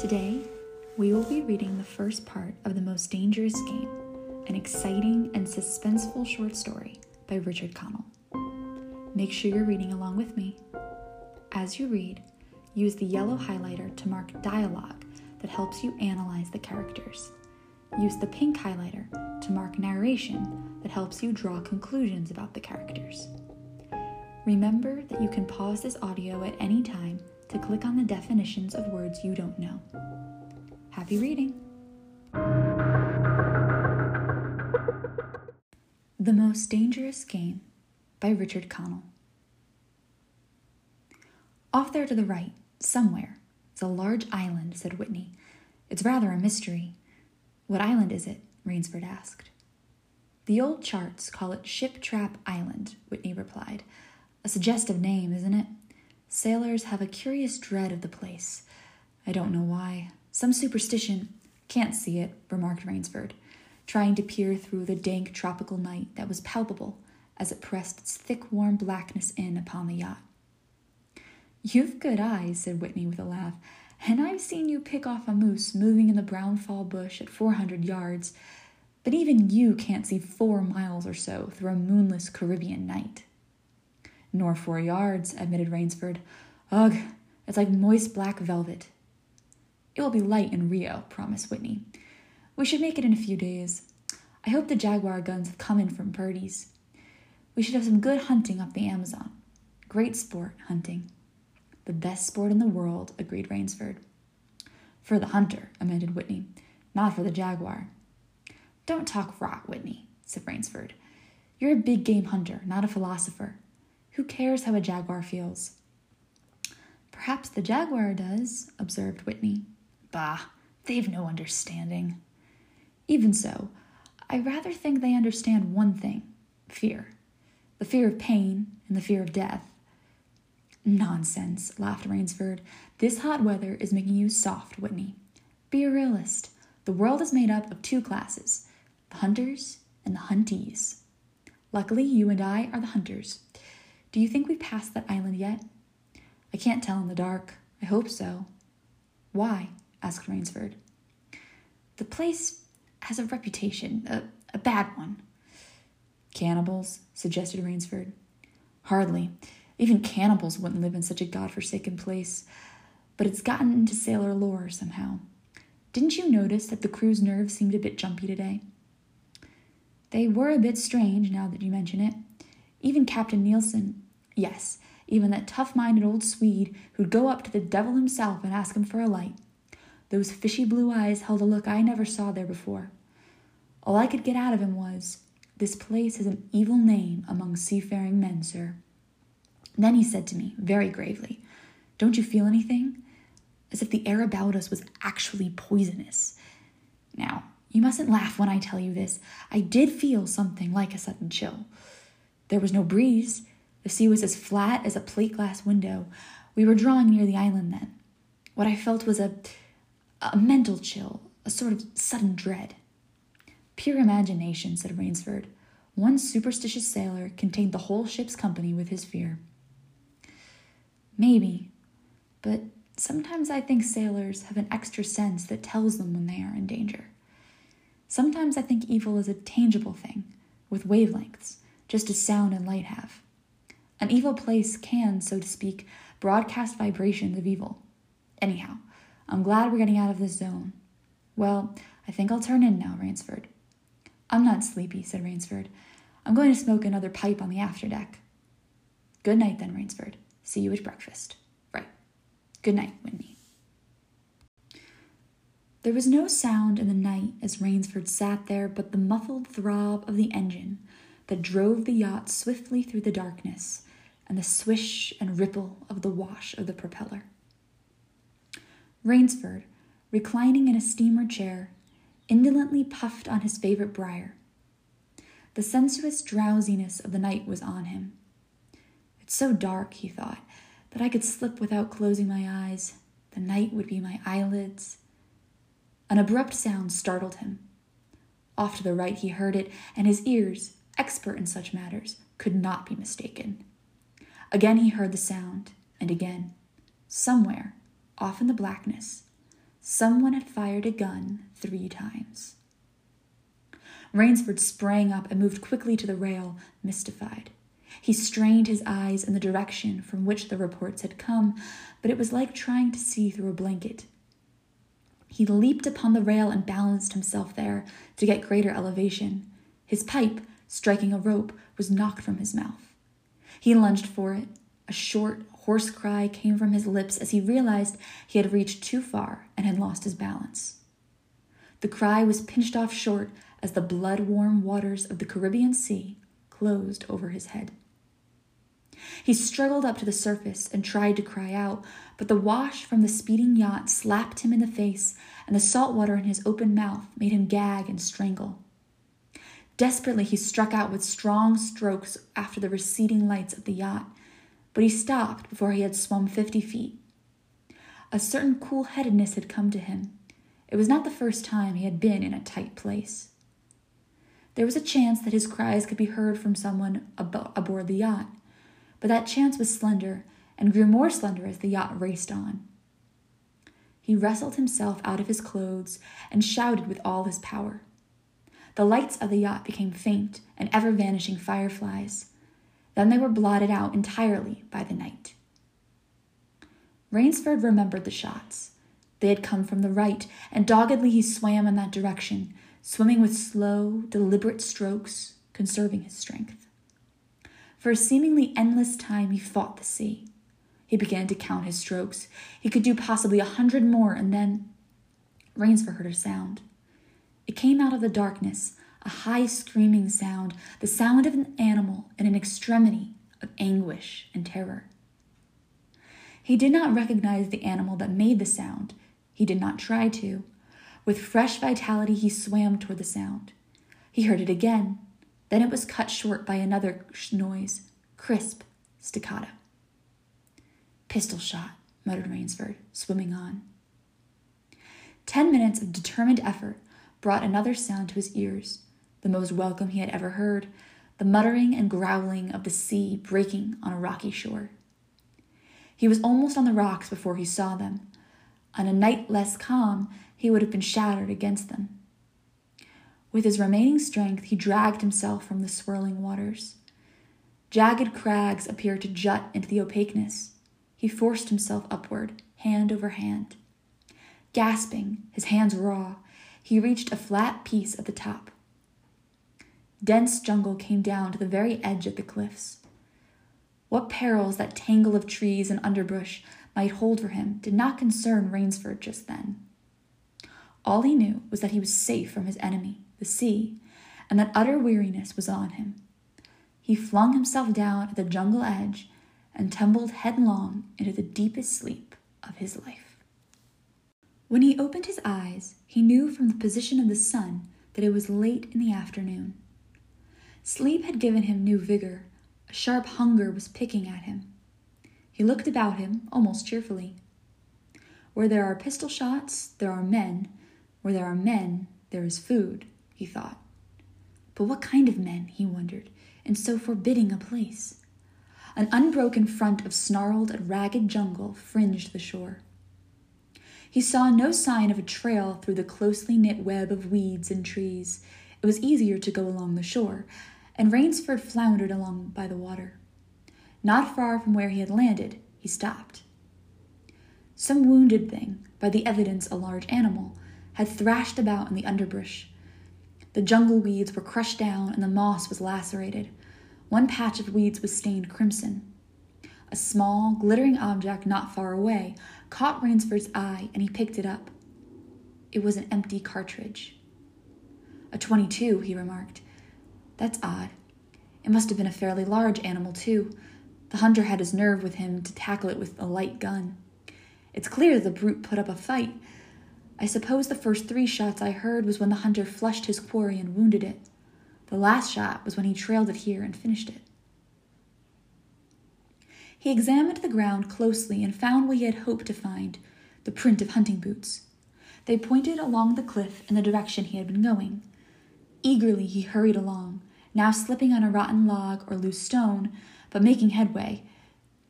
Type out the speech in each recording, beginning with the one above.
Today, we will be reading the first part of The Most Dangerous Game, an exciting and suspenseful short story by Richard Connell. Make sure you're reading along with me. As you read, use the yellow highlighter to mark dialogue that helps you analyze the characters. Use the pink highlighter to mark narration that helps you draw conclusions about the characters. Remember that you can pause this audio at any time to click on the definitions of words you don't know. Happy reading! The Most Dangerous Game by Richard Connell. Off there to the right, somewhere, is a large island, said Whitney. It's rather a mystery. What island is it? Rainsford asked. The old charts call it Ship Trap Island, Whitney replied. A suggestive name, isn't it? Sailors have a curious dread of the place. I don't know why. Some superstition. Can't see it, remarked Rainsford, trying to peer through the dank tropical night that was palpable as it pressed its thick, warm blackness in upon the yacht. You've good eyes, said Whitney with a laugh, and I've seen you pick off a moose moving in the brown fall bush at four hundred yards, but even you can't see four miles or so through a moonless Caribbean night. Nor four yards, admitted Rainsford. Ugh, it's like moist black velvet. It will be light in Rio, promised Whitney. We should make it in a few days. I hope the jaguar guns have come in from Purdey's. We should have some good hunting up the Amazon. Great sport, hunting. The best sport in the world, agreed Rainsford. For the hunter, amended Whitney, not for the jaguar. Don't talk rot, Whitney, said Rainsford. You're a big game hunter, not a philosopher. Who cares how a jaguar feels? Perhaps the jaguar does, observed Whitney. Bah, they've no understanding. Even so, I rather think they understand one thing fear. The fear of pain and the fear of death. Nonsense, laughed Rainsford. This hot weather is making you soft, Whitney. Be a realist. The world is made up of two classes the hunters and the huntees. Luckily, you and I are the hunters. Do you think we've passed that island yet? I can't tell in the dark. I hope so. Why? asked Rainsford. The place has a reputation, a, a bad one. Cannibals, suggested Rainsford. Hardly. Even cannibals wouldn't live in such a god-forsaken place. But it's gotten into sailor lore somehow. Didn't you notice that the crew's nerves seemed a bit jumpy today? They were a bit strange now that you mention it. Even Captain Nielsen, yes, even that tough minded old Swede who'd go up to the devil himself and ask him for a light. Those fishy blue eyes held a look I never saw there before. All I could get out of him was, This place has an evil name among seafaring men, sir. Then he said to me, very gravely, Don't you feel anything? As if the air about us was actually poisonous. Now, you mustn't laugh when I tell you this. I did feel something like a sudden chill. There was no breeze. The sea was as flat as a plate glass window. We were drawing near the island then. What I felt was a, a mental chill, a sort of sudden dread. Pure imagination, said Rainsford. One superstitious sailor contained the whole ship's company with his fear. Maybe, but sometimes I think sailors have an extra sense that tells them when they are in danger. Sometimes I think evil is a tangible thing, with wavelengths, just as sound and light have. An evil place can, so to speak, broadcast vibrations of evil. Anyhow, I'm glad we're getting out of this zone. Well, I think I'll turn in now, Rainsford. I'm not sleepy, said Rainsford. I'm going to smoke another pipe on the afterdeck. Good night, then, Rainsford. See you at breakfast. Right. Good night, Whitney. There was no sound in the night as Rainsford sat there but the muffled throb of the engine that drove the yacht swiftly through the darkness and the swish and ripple of the wash of the propeller. Rainsford, reclining in a steamer chair, indolently puffed on his favorite briar. The sensuous drowsiness of the night was on him. It's so dark, he thought, that I could slip without closing my eyes. The night would be my eyelids, an abrupt sound startled him. Off to the right he heard it, and his ears, expert in such matters, could not be mistaken. Again he heard the sound, and again, somewhere, off in the blackness, someone had fired a gun three times. Rainsford sprang up and moved quickly to the rail, mystified. He strained his eyes in the direction from which the reports had come, but it was like trying to see through a blanket. He leaped upon the rail and balanced himself there to get greater elevation. His pipe, striking a rope, was knocked from his mouth. He lunged for it. A short, hoarse cry came from his lips as he realized he had reached too far and had lost his balance. The cry was pinched off short as the blood warm waters of the Caribbean Sea closed over his head. He struggled up to the surface and tried to cry out, but the wash from the speeding yacht slapped him in the face, and the salt water in his open mouth made him gag and strangle. Desperately, he struck out with strong strokes after the receding lights of the yacht, but he stopped before he had swum fifty feet. A certain cool headedness had come to him. It was not the first time he had been in a tight place. There was a chance that his cries could be heard from someone ab- aboard the yacht, but that chance was slender and grew more slender as the yacht raced on. He wrestled himself out of his clothes and shouted with all his power. The lights of the yacht became faint and ever vanishing fireflies. Then they were blotted out entirely by the night. Rainsford remembered the shots. They had come from the right, and doggedly he swam in that direction, swimming with slow, deliberate strokes, conserving his strength. For a seemingly endless time, he fought the sea. He began to count his strokes. He could do possibly a hundred more, and then Rainsford heard a sound. It came out of the darkness, a high screaming sound, the sound of an animal in an extremity of anguish and terror. He did not recognize the animal that made the sound. He did not try to. With fresh vitality, he swam toward the sound. He heard it again. Then it was cut short by another noise, crisp, staccato. Pistol shot, muttered Rainsford, swimming on. Ten minutes of determined effort brought another sound to his ears, the most welcome he had ever heard the muttering and growling of the sea breaking on a rocky shore. He was almost on the rocks before he saw them. On a night less calm, he would have been shattered against them. With his remaining strength, he dragged himself from the swirling waters. Jagged crags appeared to jut into the opaqueness. He forced himself upward, hand over hand. Gasping, his hands raw, he reached a flat piece at the top. Dense jungle came down to the very edge of the cliffs. What perils that tangle of trees and underbrush might hold for him did not concern Rainsford just then. All he knew was that he was safe from his enemy, the sea, and that utter weariness was on him. He flung himself down at the jungle edge and tumbled headlong into the deepest sleep of his life. When he opened his eyes, he knew from the position of the sun that it was late in the afternoon. Sleep had given him new vigor. A sharp hunger was picking at him. He looked about him almost cheerfully. Where there are pistol shots, there are men, where there are men, there is food, he thought. But what kind of men, he wondered, in so forbidding a place? An unbroken front of snarled and ragged jungle fringed the shore. He saw no sign of a trail through the closely knit web of weeds and trees. It was easier to go along the shore, and Rainsford floundered along by the water. Not far from where he had landed, he stopped. Some wounded thing, by the evidence a large animal, had thrashed about in the underbrush. The jungle weeds were crushed down and the moss was lacerated. One patch of weeds was stained crimson. A small, glittering object not far away caught Rainsford's eye and he picked it up. It was an empty cartridge. A 22, he remarked. That's odd. It must have been a fairly large animal, too. The hunter had his nerve with him to tackle it with a light gun. It's clear the brute put up a fight, I suppose the first three shots I heard was when the hunter flushed his quarry and wounded it. The last shot was when he trailed it here and finished it. He examined the ground closely and found what he had hoped to find the print of hunting boots. They pointed along the cliff in the direction he had been going. Eagerly he hurried along, now slipping on a rotten log or loose stone, but making headway.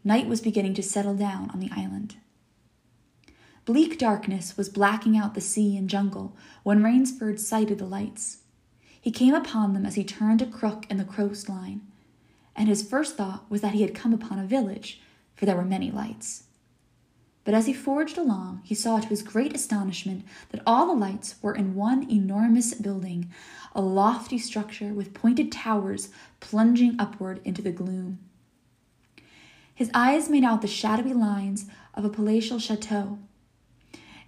Night was beginning to settle down on the island. Bleak darkness was blacking out the sea and jungle when Rainsford sighted the lights. He came upon them as he turned a crook in the coastline, and his first thought was that he had come upon a village, for there were many lights. But as he forged along, he saw to his great astonishment that all the lights were in one enormous building, a lofty structure with pointed towers plunging upward into the gloom. His eyes made out the shadowy lines of a palatial chateau.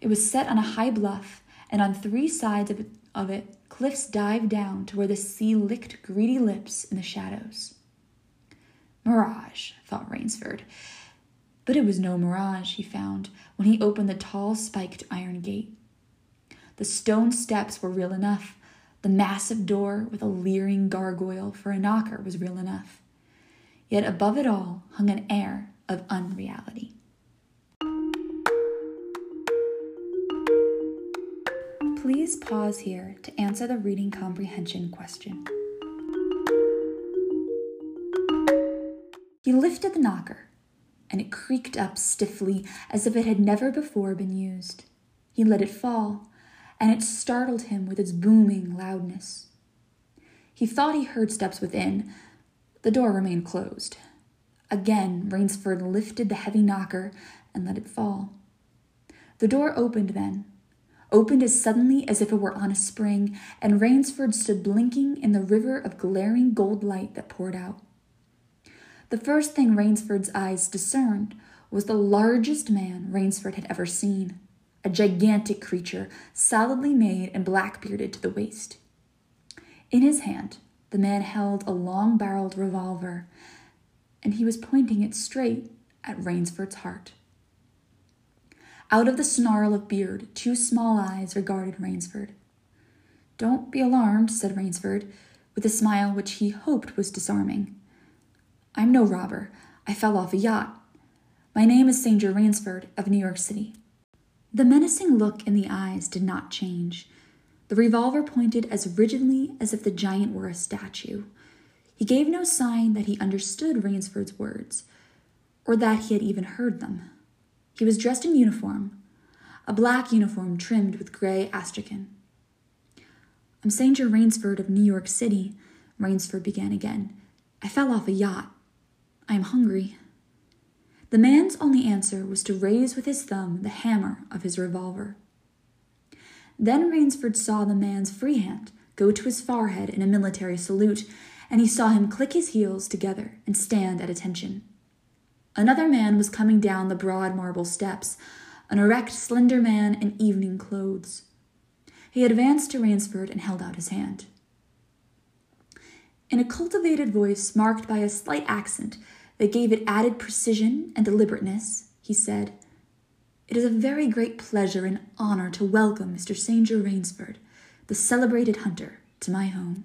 It was set on a high bluff, and on three sides of it, of it cliffs dived down to where the sea licked greedy lips in the shadows. Mirage, thought Rainsford. But it was no mirage, he found, when he opened the tall spiked iron gate. The stone steps were real enough. The massive door with a leering gargoyle for a knocker was real enough. Yet above it all hung an air of unreality. Please pause here to answer the reading comprehension question. He lifted the knocker and it creaked up stiffly as if it had never before been used. He let it fall, and it startled him with its booming loudness. He thought he heard steps within. The door remained closed. Again, Rainsford lifted the heavy knocker and let it fall. The door opened then, opened as suddenly as if it were on a spring, and Rainsford stood blinking in the river of glaring gold light that poured out. The first thing Rainsford's eyes discerned was the largest man Rainsford had ever seen a gigantic creature, solidly made and black bearded to the waist. In his hand, the man held a long barreled revolver, and he was pointing it straight at Rainsford's heart. Out of the snarl of beard, two small eyes regarded Rainsford. Don't be alarmed, said Rainsford, with a smile which he hoped was disarming. I'm no robber. I fell off a yacht. My name is Sanger Rainsford of New York City. The menacing look in the eyes did not change. The revolver pointed as rigidly as if the giant were a statue. He gave no sign that he understood Rainsford's words, or that he had even heard them. He was dressed in uniform, a black uniform trimmed with gray astrakhan. I'm Sanger Rainsford of New York City, Rainsford began again. I fell off a yacht. I am hungry. The man's only answer was to raise with his thumb the hammer of his revolver. Then Rainsford saw the man's free hand go to his forehead in a military salute, and he saw him click his heels together and stand at attention. Another man was coming down the broad marble steps, an erect, slender man in evening clothes. He advanced to Rainsford and held out his hand. In a cultivated voice marked by a slight accent that gave it added precision and deliberateness, he said, It is a very great pleasure and honor to welcome Mr. Sanger Rainsford, the celebrated hunter, to my home.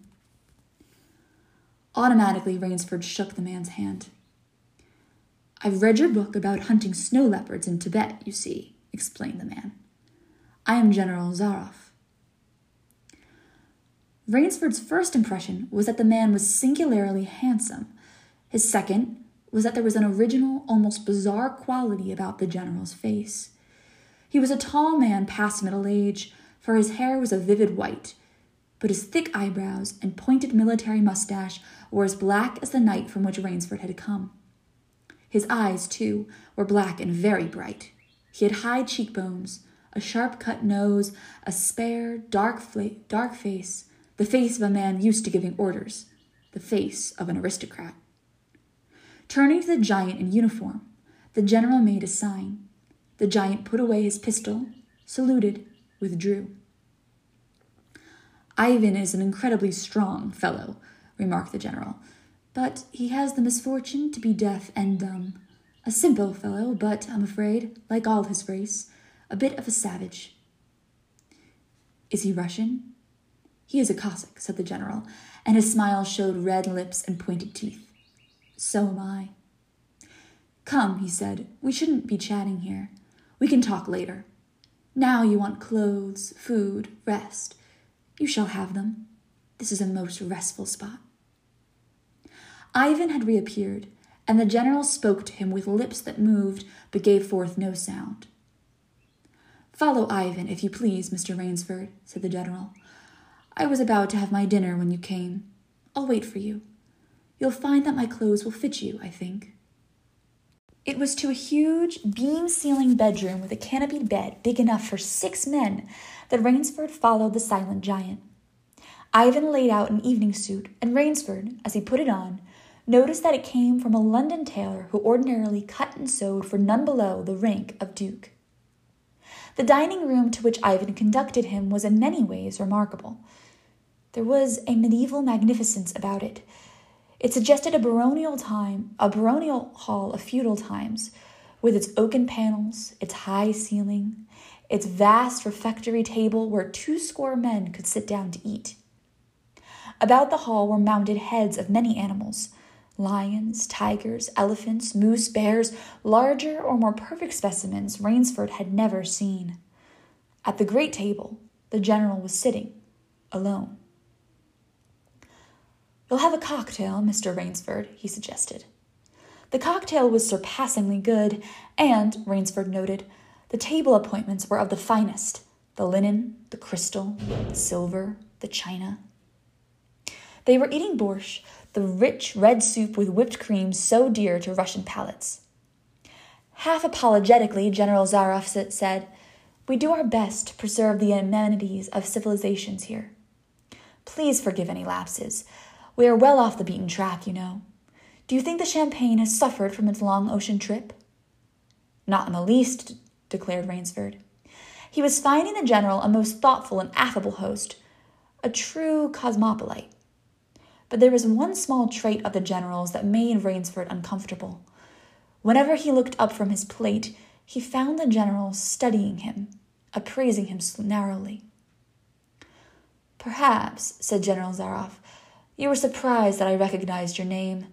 Automatically, Rainsford shook the man's hand. I've read your book about hunting snow leopards in Tibet, you see, explained the man. I am General Zaroff. Rainsford's first impression was that the man was singularly handsome. His second was that there was an original, almost bizarre quality about the general's face. He was a tall man past middle age, for his hair was a vivid white, but his thick eyebrows and pointed military mustache were as black as the night from which Rainsford had come. His eyes, too, were black and very bright. He had high cheekbones, a sharp cut nose, a spare, dark, fla- dark face, the face of a man used to giving orders, the face of an aristocrat. Turning to the giant in uniform, the general made a sign. The giant put away his pistol, saluted, withdrew. Ivan is an incredibly strong fellow, remarked the general, but he has the misfortune to be deaf and dumb. A simple fellow, but, I'm afraid, like all his race, a bit of a savage. Is he Russian? He is a Cossack, said the general, and his smile showed red lips and pointed teeth. So am I. Come, he said, we shouldn't be chatting here. We can talk later. Now you want clothes, food, rest. You shall have them. This is a most restful spot. Ivan had reappeared, and the general spoke to him with lips that moved but gave forth no sound. Follow Ivan, if you please, Mr. Rainsford, said the general. I was about to have my dinner when you came. I'll wait for you. You'll find that my clothes will fit you, I think. It was to a huge, beam ceiling bedroom with a canopied bed big enough for six men that Rainsford followed the silent giant. Ivan laid out an evening suit, and Rainsford, as he put it on, noticed that it came from a London tailor who ordinarily cut and sewed for none below the rank of duke. The dining room to which Ivan conducted him was in many ways remarkable. There was a medieval magnificence about it. It suggested a baronial time, a baronial hall of feudal times, with its oaken panels, its high ceiling, its vast refectory table where two score men could sit down to eat. About the hall were mounted heads of many animals lions, tigers, elephants, moose, bears, larger or more perfect specimens Rainsford had never seen. At the great table, the general was sitting, alone. You'll have a cocktail, Mr. Rainsford, he suggested. The cocktail was surpassingly good, and, Rainsford noted, the table appointments were of the finest the linen, the crystal, the silver, the china. They were eating borscht, the rich red soup with whipped cream so dear to Russian palates. Half apologetically, General Zaroff said, We do our best to preserve the amenities of civilizations here. Please forgive any lapses. We are well off the beaten track, you know. Do you think the champagne has suffered from its long ocean trip? Not in the least, declared Rainsford. He was finding the general a most thoughtful and affable host, a true cosmopolite. But there was one small trait of the general's that made Rainsford uncomfortable. Whenever he looked up from his plate, he found the general studying him, appraising him narrowly. Perhaps, said General Zaroff, you were surprised that I recognized your name.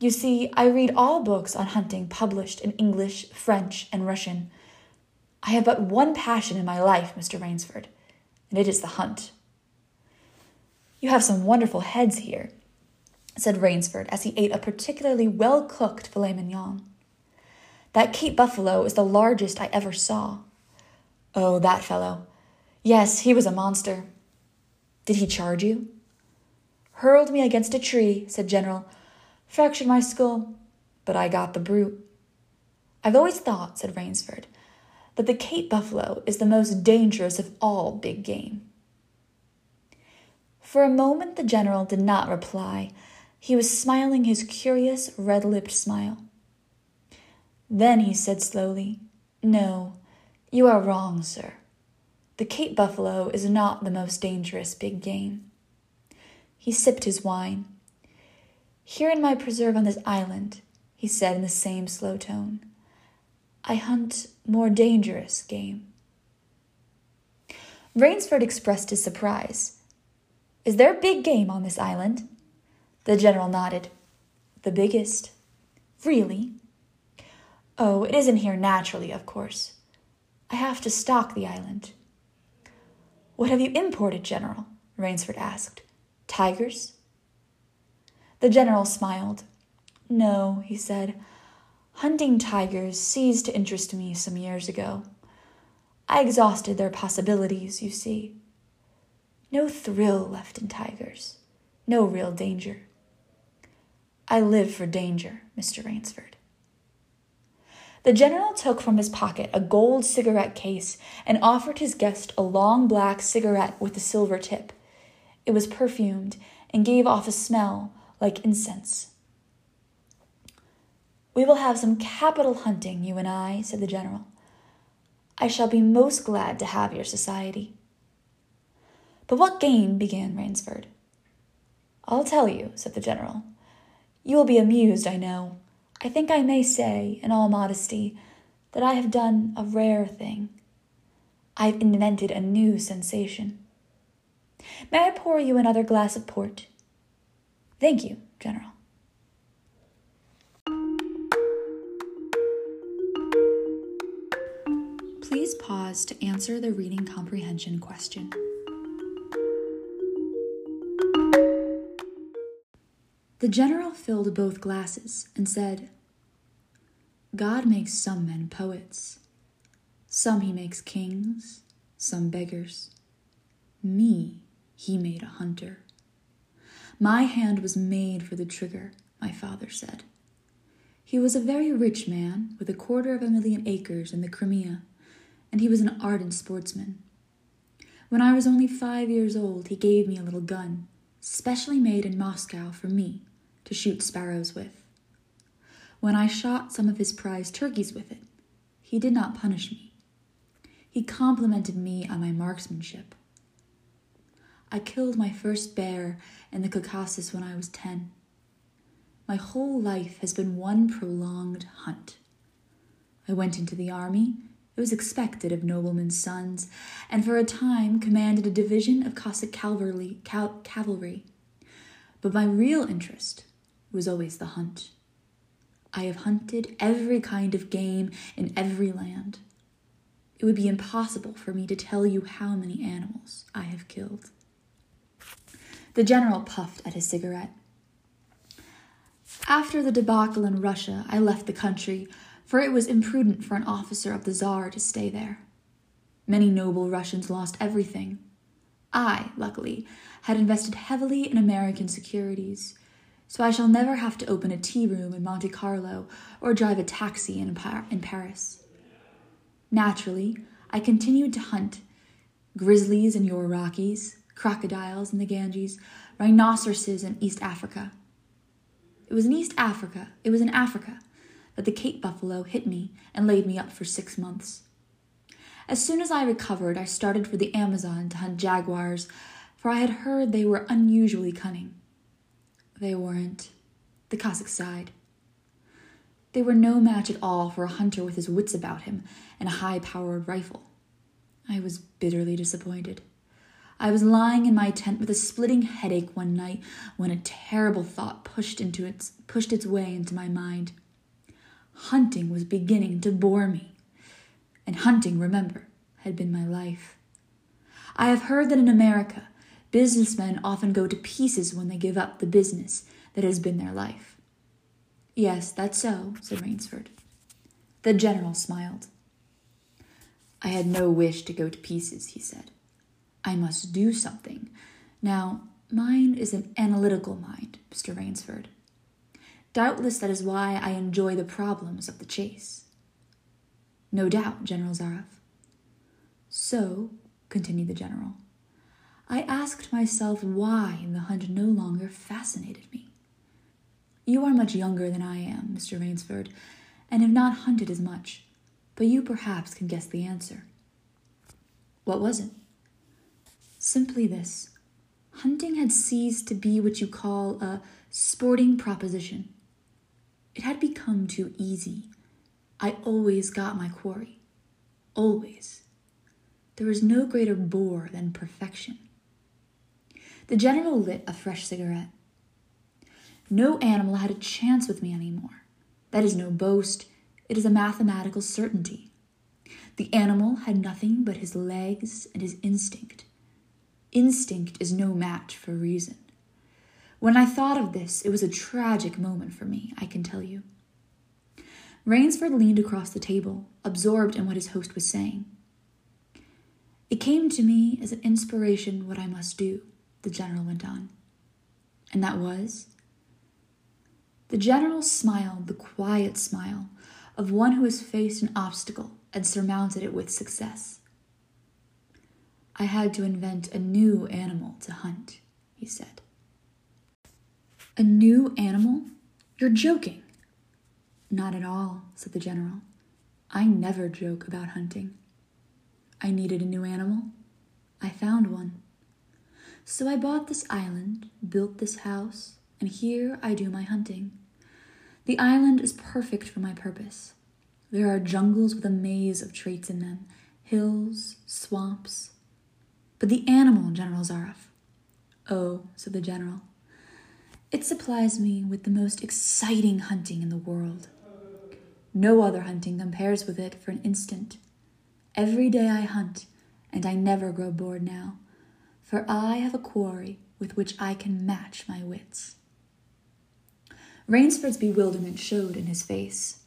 You see, I read all books on hunting published in English, French, and Russian. I have but one passion in my life, Mr. Rainsford, and it is the hunt. You have some wonderful heads here, said Rainsford as he ate a particularly well cooked filet mignon. That Cape Buffalo is the largest I ever saw. Oh, that fellow. Yes, he was a monster. Did he charge you? Hurled me against a tree, said General. Fractured my skull, but I got the brute. I've always thought, said Rainsford, that the Cape buffalo is the most dangerous of all big game. For a moment, the general did not reply. He was smiling his curious, red lipped smile. Then he said slowly, No, you are wrong, sir. The Cape buffalo is not the most dangerous big game. He sipped his wine. Here in my preserve on this island, he said in the same slow tone, I hunt more dangerous game. Rainsford expressed his surprise. Is there big game on this island? The general nodded. The biggest. Really? Oh, it isn't here naturally, of course. I have to stock the island. What have you imported, General? Rainsford asked. Tigers? The general smiled. No, he said. Hunting tigers ceased to interest me some years ago. I exhausted their possibilities, you see. No thrill left in tigers, no real danger. I live for danger, Mr. Rainsford. The general took from his pocket a gold cigarette case and offered his guest a long black cigarette with a silver tip. It was perfumed and gave off a smell like incense. We will have some capital hunting, you and I, said the general. I shall be most glad to have your society. But what game? began Rainsford. I'll tell you, said the general. You will be amused, I know. I think I may say, in all modesty, that I have done a rare thing. I've invented a new sensation. May I pour you another glass of port? Thank you, General. Please pause to answer the reading comprehension question. The general filled both glasses and said, God makes some men poets, Some he makes kings, some beggars. Me he made a hunter. My hand was made for the trigger, my father said. He was a very rich man with a quarter of a million acres in the Crimea, and he was an ardent sportsman. When I was only five years old, he gave me a little gun, specially made in Moscow for me, to shoot sparrows with. When I shot some of his prize turkeys with it, he did not punish me. He complimented me on my marksmanship. I killed my first bear in the Caucasus when I was ten. My whole life has been one prolonged hunt. I went into the army. It was expected of noblemen's sons, and for a time commanded a division of Cossack cavalry. Cal- cavalry. But my real interest was always the hunt. I have hunted every kind of game in every land. It would be impossible for me to tell you how many animals I have killed. The general puffed at his cigarette. After the debacle in Russia, I left the country, for it was imprudent for an officer of the Czar to stay there. Many noble Russians lost everything. I, luckily, had invested heavily in American securities, so I shall never have to open a tea room in Monte Carlo or drive a taxi in, in Paris. Naturally, I continued to hunt grizzlies in your Rockies, crocodiles in the Ganges, rhinoceroses in East Africa. It was in East Africa, it was in Africa, that the Cape buffalo hit me and laid me up for six months. As soon as I recovered, I started for the Amazon to hunt jaguars, for I had heard they were unusually cunning. They weren't. The Cossack sighed. They were no match at all for a hunter with his wits about him and a high powered rifle. I was bitterly disappointed. I was lying in my tent with a splitting headache one night when a terrible thought pushed into its pushed its way into my mind. Hunting was beginning to bore me. And hunting, remember, had been my life. I have heard that in America, businessmen often go to pieces when they give up the business that has been their life. Yes, that's so, said Rainsford. The general smiled. I had no wish to go to pieces, he said. I must do something. Now, mine is an analytical mind, Mr. Rainsford. Doubtless that is why I enjoy the problems of the chase. No doubt, General Zaroff. So, continued the general, I asked myself why the hunt no longer fascinated me. You are much younger than I am, Mr. Rainsford, and have not hunted as much, but you perhaps can guess the answer. What was it? Simply this hunting had ceased to be what you call a sporting proposition. It had become too easy. I always got my quarry. Always. There was no greater bore than perfection. The general lit a fresh cigarette. No animal had a chance with me anymore. That is no boast, it is a mathematical certainty. The animal had nothing but his legs and his instinct. Instinct is no match for reason. When I thought of this, it was a tragic moment for me, I can tell you. Rainsford leaned across the table, absorbed in what his host was saying. It came to me as an inspiration what I must do, the general went on. And that was? The general smiled the quiet smile of one who has faced an obstacle and surmounted it with success. I had to invent a new animal to hunt, he said. A new animal? You're joking. Not at all, said the general. I never joke about hunting. I needed a new animal. I found one. So I bought this island, built this house, and here I do my hunting. The island is perfect for my purpose. There are jungles with a maze of traits in them, hills, swamps, but the animal, General Zaroff. Oh, said the general. It supplies me with the most exciting hunting in the world. No other hunting compares with it for an instant. Every day I hunt, and I never grow bored now, for I have a quarry with which I can match my wits. Rainsford's bewilderment showed in his face.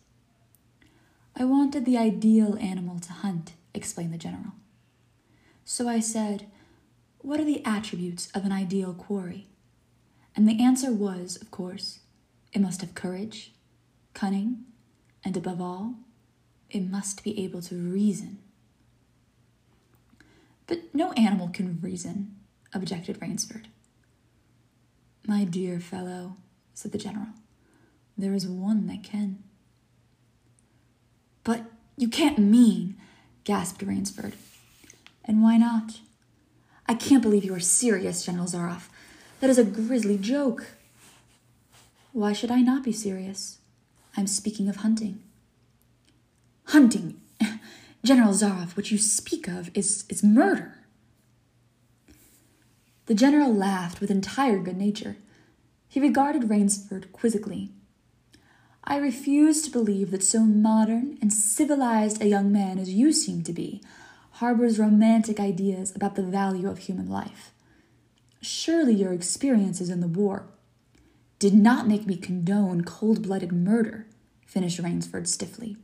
I wanted the ideal animal to hunt, explained the general. So I said, What are the attributes of an ideal quarry? And the answer was, of course, it must have courage, cunning, and above all, it must be able to reason. But no animal can reason, objected Rainsford. My dear fellow, said the general, there is one that can. But you can't mean, gasped Rainsford. And why not? I can't believe you are serious, General Zaroff. That is a grisly joke. Why should I not be serious? I'm speaking of hunting. Hunting? General Zaroff, what you speak of is, is murder. The general laughed with entire good nature. He regarded Rainsford quizzically. I refuse to believe that so modern and civilized a young man as you seem to be harbors romantic ideas about the value of human life. Surely your experiences in the war did not make me condone cold blooded murder, finished Rainsford stiffly.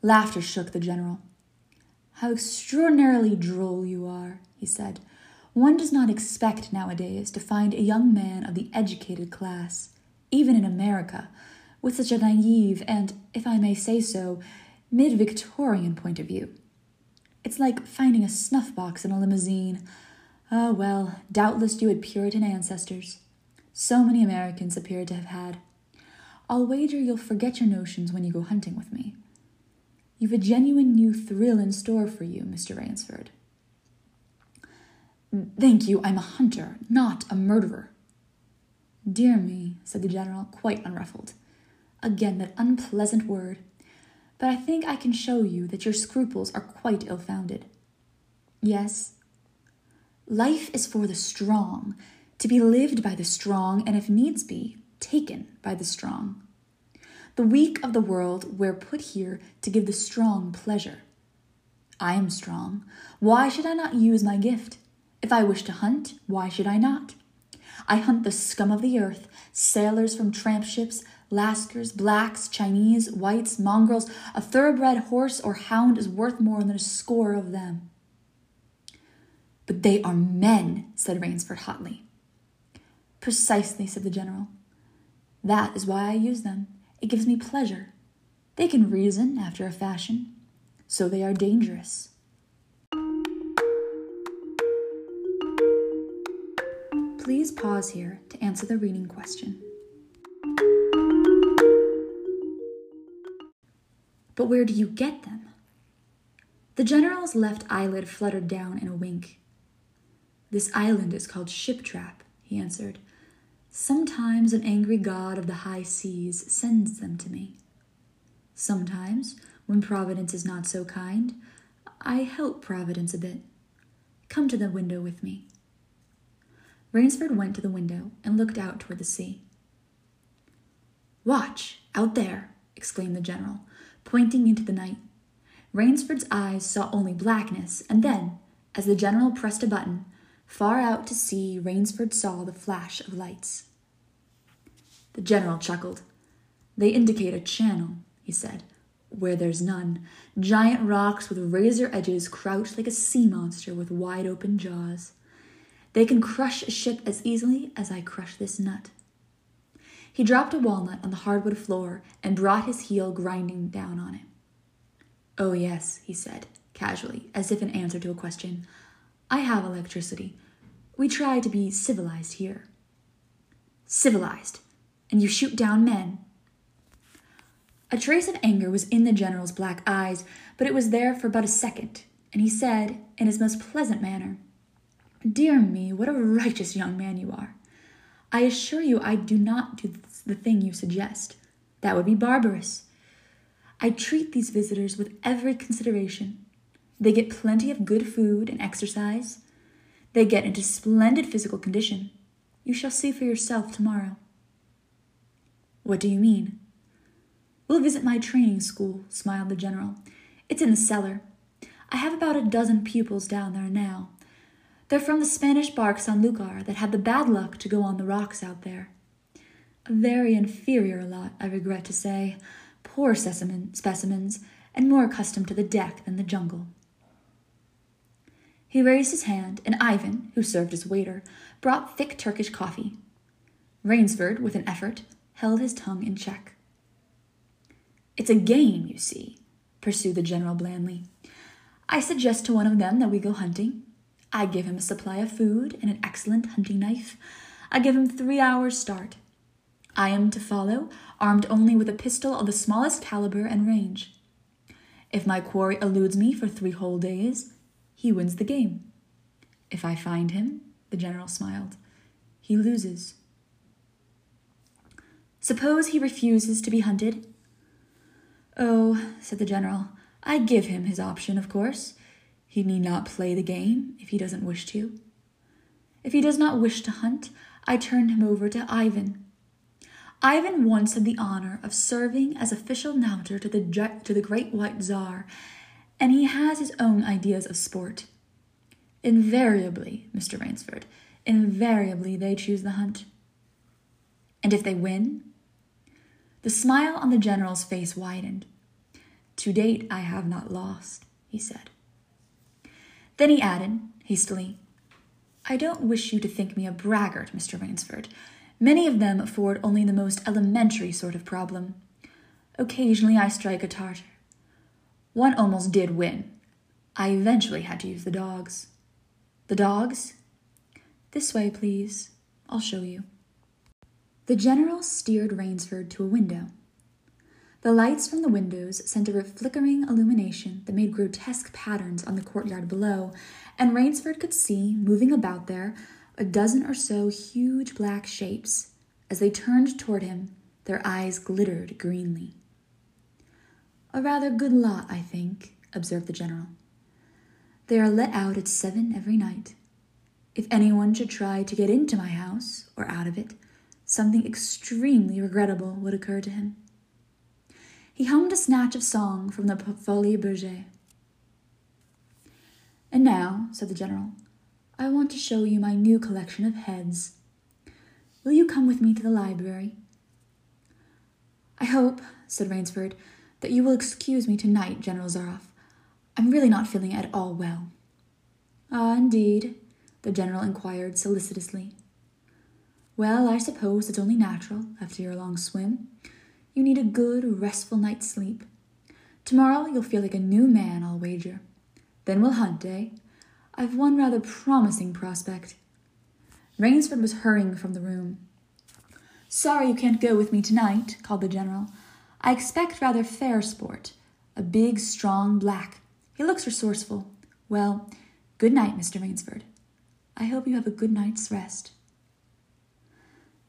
Laughter shook the general. How extraordinarily droll you are, he said. One does not expect nowadays to find a young man of the educated class, even in America, with such a naive and, if I may say so, mid Victorian point of view. It's like finding a snuff box in a limousine. Ah, oh, well, doubtless you had Puritan ancestors. So many Americans appear to have had. I'll wager you'll forget your notions when you go hunting with me. You've a genuine new thrill in store for you, Mr. Ransford. Thank you, I'm a hunter, not a murderer. Dear me, said the general, quite unruffled. Again, that unpleasant word. But I think I can show you that your scruples are quite ill founded. Yes? Life is for the strong, to be lived by the strong, and if needs be, taken by the strong. The weak of the world were put here to give the strong pleasure. I am strong. Why should I not use my gift? If I wish to hunt, why should I not? I hunt the scum of the earth, sailors from tramp ships, Lascars, blacks, Chinese, whites, mongrels. A thoroughbred horse or hound is worth more than a score of them. But they are men, said Rainsford hotly. Precisely, said the general. That is why I use them. It gives me pleasure. They can reason after a fashion, so they are dangerous. Please pause here to answer the reading question. But where do you get them? The general's left eyelid fluttered down in a wink. This island is called Shiptrap, he answered. Sometimes an angry god of the high seas sends them to me. Sometimes, when Providence is not so kind, I help Providence a bit. Come to the window with me. Rainsford went to the window and looked out toward the sea. Watch, out there, exclaimed the general, pointing into the night. Rainsford's eyes saw only blackness, and then, as the general pressed a button, far out to sea Rainsford saw the flash of lights. The general chuckled. They indicate a channel, he said, where there's none. Giant rocks with razor edges crouch like a sea monster with wide open jaws. They can crush a ship as easily as I crush this nut. He dropped a walnut on the hardwood floor and brought his heel grinding down on it. Oh, yes, he said, casually, as if in answer to a question. I have electricity. We try to be civilized here. Civilized? And you shoot down men? A trace of anger was in the general's black eyes, but it was there for but a second, and he said, in his most pleasant manner, Dear me, what a righteous young man you are. I assure you I do not do the thing you suggest. That would be barbarous. I treat these visitors with every consideration. They get plenty of good food and exercise. They get into splendid physical condition. You shall see for yourself tomorrow. What do you mean? We'll visit my training school, smiled the general. It's in the cellar. I have about a dozen pupils down there now. They're from the Spanish bark Sanlucar that had the bad luck to go on the rocks out there. A very inferior lot, I regret to say. poor specimen, specimens and more accustomed to the deck than the jungle. He raised his hand, and Ivan, who served as waiter, brought thick Turkish coffee. Rainsford, with an effort, held his tongue in check. It's a game, you see, pursued the general blandly. I suggest to one of them that we go hunting. I give him a supply of food and an excellent hunting knife. I give him three hours' start. I am to follow, armed only with a pistol of the smallest caliber and range. If my quarry eludes me for three whole days, he wins the game. If I find him, the general smiled, he loses. Suppose he refuses to be hunted? Oh, said the general, I give him his option, of course. He need not play the game if he doesn't wish to. If he does not wish to hunt, I turn him over to Ivan. Ivan once had the honor of serving as official knouter to the, to the great white czar and he has his own ideas of sport. Invariably, Mr. Rainsford, invariably they choose the hunt. And if they win? The smile on the general's face widened. To date, I have not lost, he said. Then he added, hastily, I don't wish you to think me a braggart, Mr. Rainsford. Many of them afford only the most elementary sort of problem. Occasionally I strike a Tartar. One almost did win. I eventually had to use the dogs. The dogs? This way, please. I'll show you. The general steered Rainsford to a window. The lights from the windows sent a flickering illumination that made grotesque patterns on the courtyard below, and Rainsford could see, moving about there, a dozen or so huge black shapes. As they turned toward him, their eyes glittered greenly. A rather good lot, I think, observed the general. They are let out at seven every night. If anyone should try to get into my house or out of it, something extremely regrettable would occur to him. He hummed a snatch of song from the Folies Bergère. And now, said the general, I want to show you my new collection of heads. Will you come with me to the library? I hope, said Rainsford, that you will excuse me tonight, General Zaroff. I'm really not feeling at all well. Ah, indeed? the general inquired solicitously. Well, I suppose it's only natural after your long swim. You need a good, restful night's sleep. Tomorrow you'll feel like a new man, I'll wager. Then we'll hunt, eh? I've one rather promising prospect. Rainsford was hurrying from the room. Sorry you can't go with me tonight, called the general. I expect rather fair sport. A big, strong black. He looks resourceful. Well, good night, Mr. Rainsford. I hope you have a good night's rest.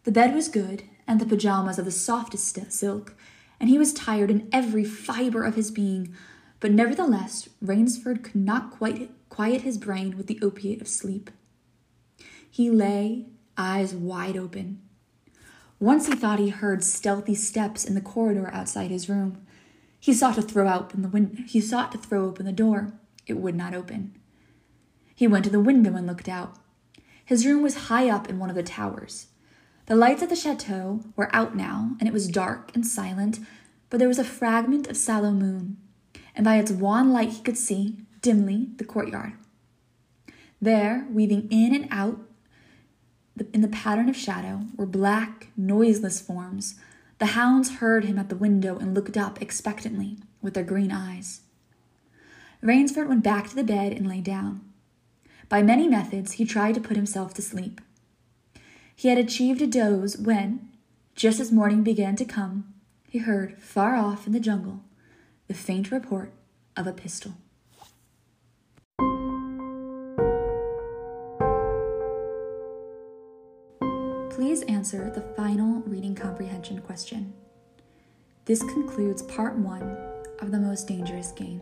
The bed was good, and the pajamas of the softest silk, and he was tired in every fiber of his being, but nevertheless, Rainsford could not quite quiet his brain with the opiate of sleep. He lay, eyes wide open, once he thought he heard stealthy steps in the corridor outside his room. He sought to throw open the win- he sought to throw open the door. It would not open. He went to the window and looked out. His room was high up in one of the towers. The lights at the chateau were out now, and it was dark and silent, but there was a fragment of sallow moon, and by its wan light he could see, dimly, the courtyard. There, weaving in and out in the pattern of shadow were black, noiseless forms. The hounds heard him at the window and looked up expectantly with their green eyes. Rainsford went back to the bed and lay down. By many methods, he tried to put himself to sleep. He had achieved a doze when, just as morning began to come, he heard, far off in the jungle, the faint report of a pistol. Please answer the final reading comprehension question. This concludes part one of The Most Dangerous Game.